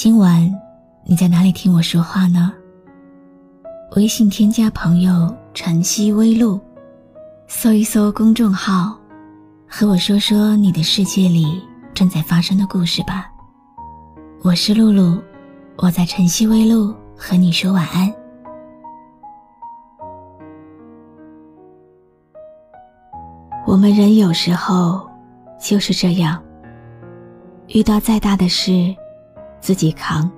今晚你在哪里听我说话呢？微信添加朋友“晨曦微露”，搜一搜公众号，和我说说你的世界里正在发生的故事吧。我是露露，我在晨曦微露和你说晚安。我们人有时候就是这样，遇到再大的事。自己扛，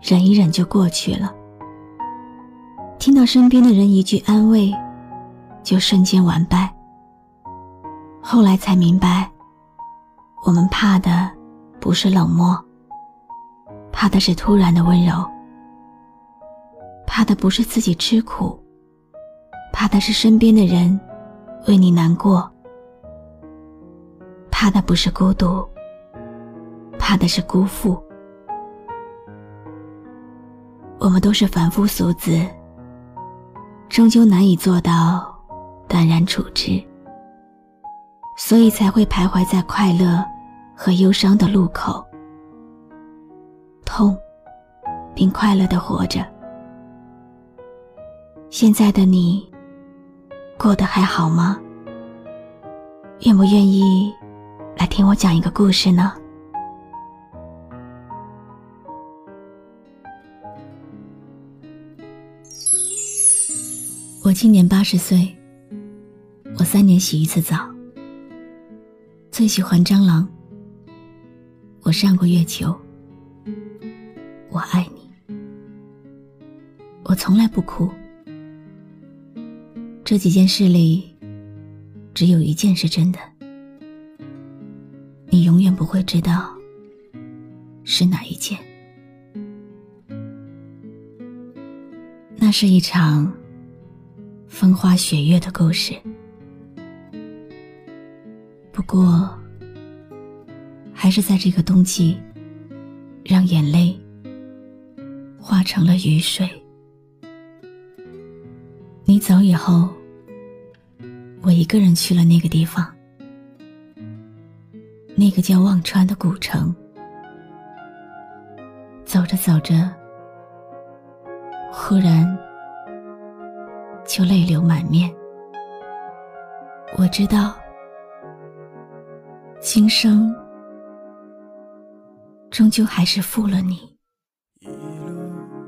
忍一忍就过去了。听到身边的人一句安慰，就瞬间完败。后来才明白，我们怕的不是冷漠，怕的是突然的温柔，怕的不是自己吃苦，怕的是身边的人为你难过，怕的不是孤独，怕的是辜负。我们都是凡夫俗子，终究难以做到淡然处之，所以才会徘徊在快乐和忧伤的路口，痛并快乐的活着。现在的你过得还好吗？愿不愿意来听我讲一个故事呢？我今年八十岁，我三年洗一次澡。最喜欢蟑螂，我上过月球。我爱你，我从来不哭。这几件事里，只有一件是真的，你永远不会知道是哪一件。那是一场。风花雪月的故事，不过，还是在这个冬季，让眼泪化成了雨水。你走以后，我一个人去了那个地方，那个叫忘川的古城。走着走着，忽然。就泪流满面。我知道，今生终究还是负了你。一路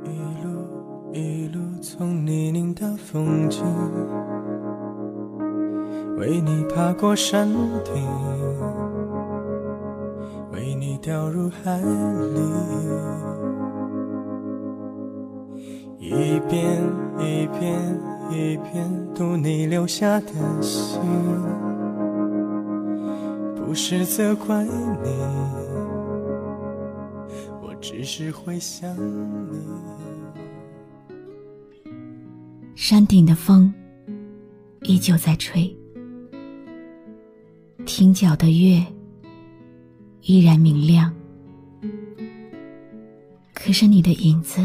一路一路从泥泞到风景，为你爬过山顶，为你掉入海里，一遍一遍。一片读你留下的信，不是责怪你，我只是会想你。山顶的风依旧在吹，亭角的月依然明亮，可是你的影子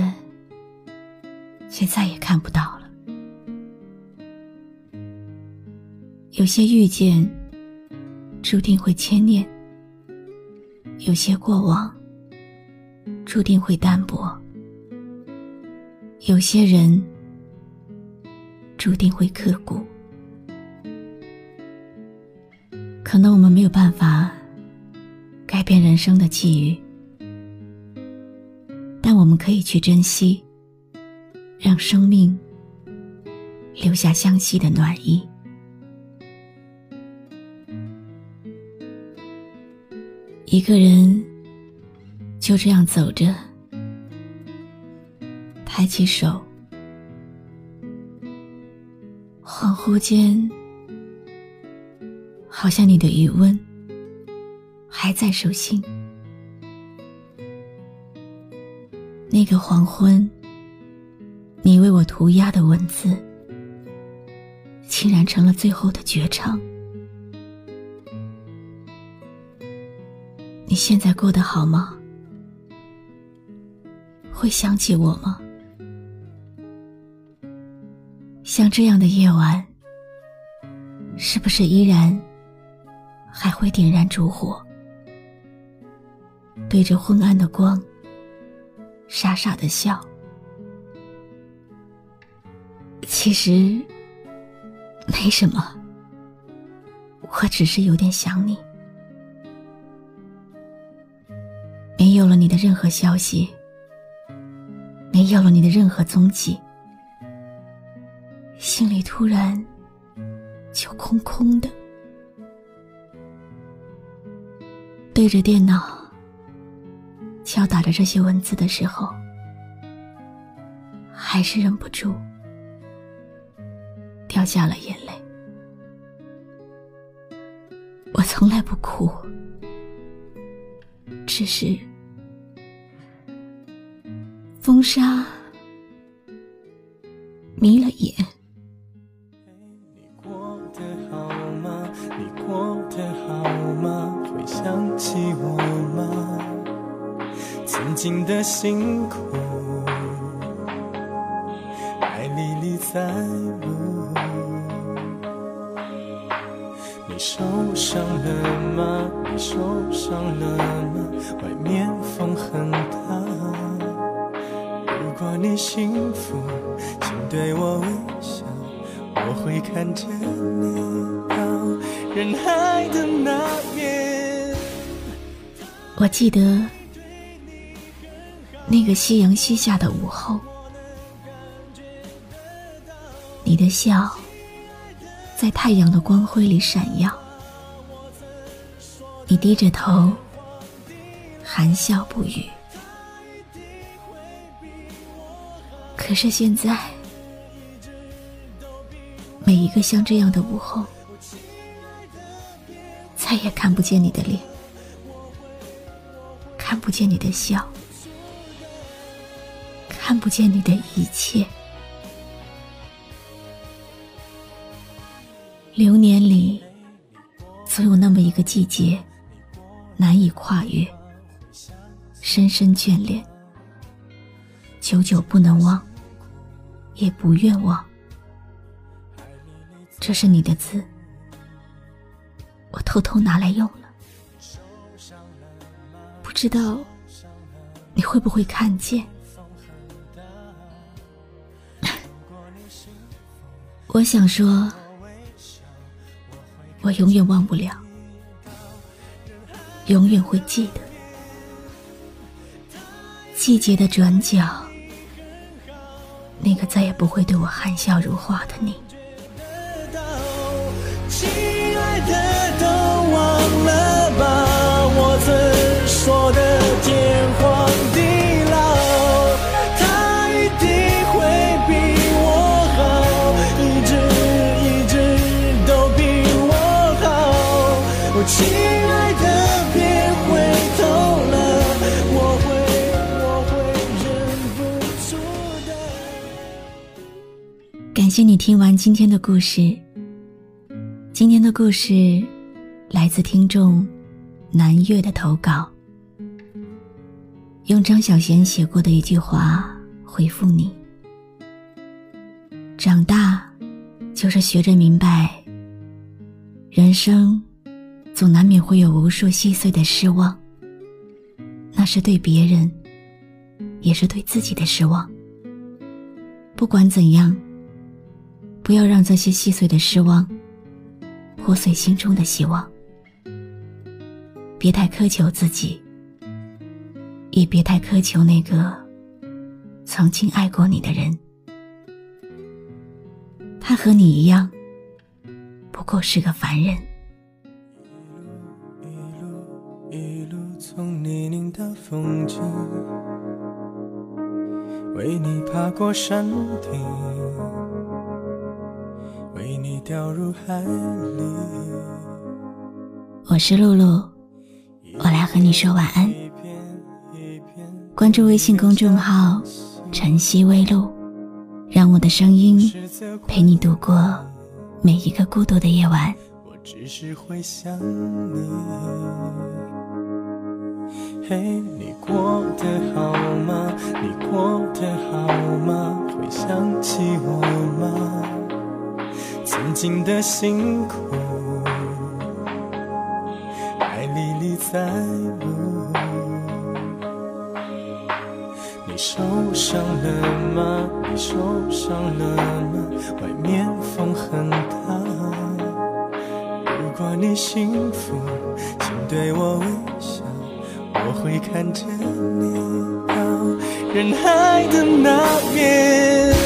却再也看不到了。有些遇见，注定会牵念；有些过往，注定会淡薄；有些人，注定会刻骨。可能我们没有办法改变人生的际遇，但我们可以去珍惜，让生命留下相惜的暖意。一个人就这样走着，抬起手，恍惚间，好像你的余温还在手心。那个黄昏，你为我涂鸦的文字，竟然成了最后的绝唱。你现在过得好吗？会想起我吗？像这样的夜晚，是不是依然还会点燃烛火，对着昏暗的光？傻傻的笑，其实没什么，我只是有点想你。你的任何消息，没有了你的任何踪迹，心里突然就空空的。对着电脑。敲打着这些文字的时候，还是忍不住掉下了眼泪。我从来不哭，只是风沙迷了眼。你过得好吗？你过得好吗？会想起我吗？曾经的辛苦，还历历在目。你受伤了吗？你受伤了吗？外面风很大。如果你幸福，请对我微笑，我会看着你到人海的那边。我记得。那个夕阳西下的午后，你的笑在太阳的光辉里闪耀。你低着头，含笑不语。可是现在，每一个像这样的午后，再也看不见你的脸，看不见你的笑。看不见你的一切。流年里，总有那么一个季节，难以跨越，深深眷恋，久久不能忘，也不愿忘。这是你的字，我偷偷拿来用了，不知道你会不会看见。我想说，我永远忘不了，永远会记得。季节的转角，那个再也不会对我含笑如花的你。谢你听完今天的故事。今天的故事来自听众南月的投稿，用张小娴写过的一句话回复你：长大就是学着明白，人生总难免会有无数细碎的失望，那是对别人，也是对自己的失望。不管怎样，不要让这些细碎的失望。破碎心中的希望，别太苛求自己，也别太苛求那个曾经爱过你的人。他和你一样，不过是个凡人。一路一路从泥泞到风景，为你爬过山顶。掉入海里。我是露露，我来和你说晚安。关注微信公众号“晨曦微露”，让我的声音陪你度过每一个孤独的夜晚。我只是会想你。嘿，你过得好吗？你过得好吗？会想起我吗？曾经的辛苦，还历历在目。你受伤了吗？你受伤了吗？外面风很大。如果你幸福，请对我微笑。我会看着你到人海的那边。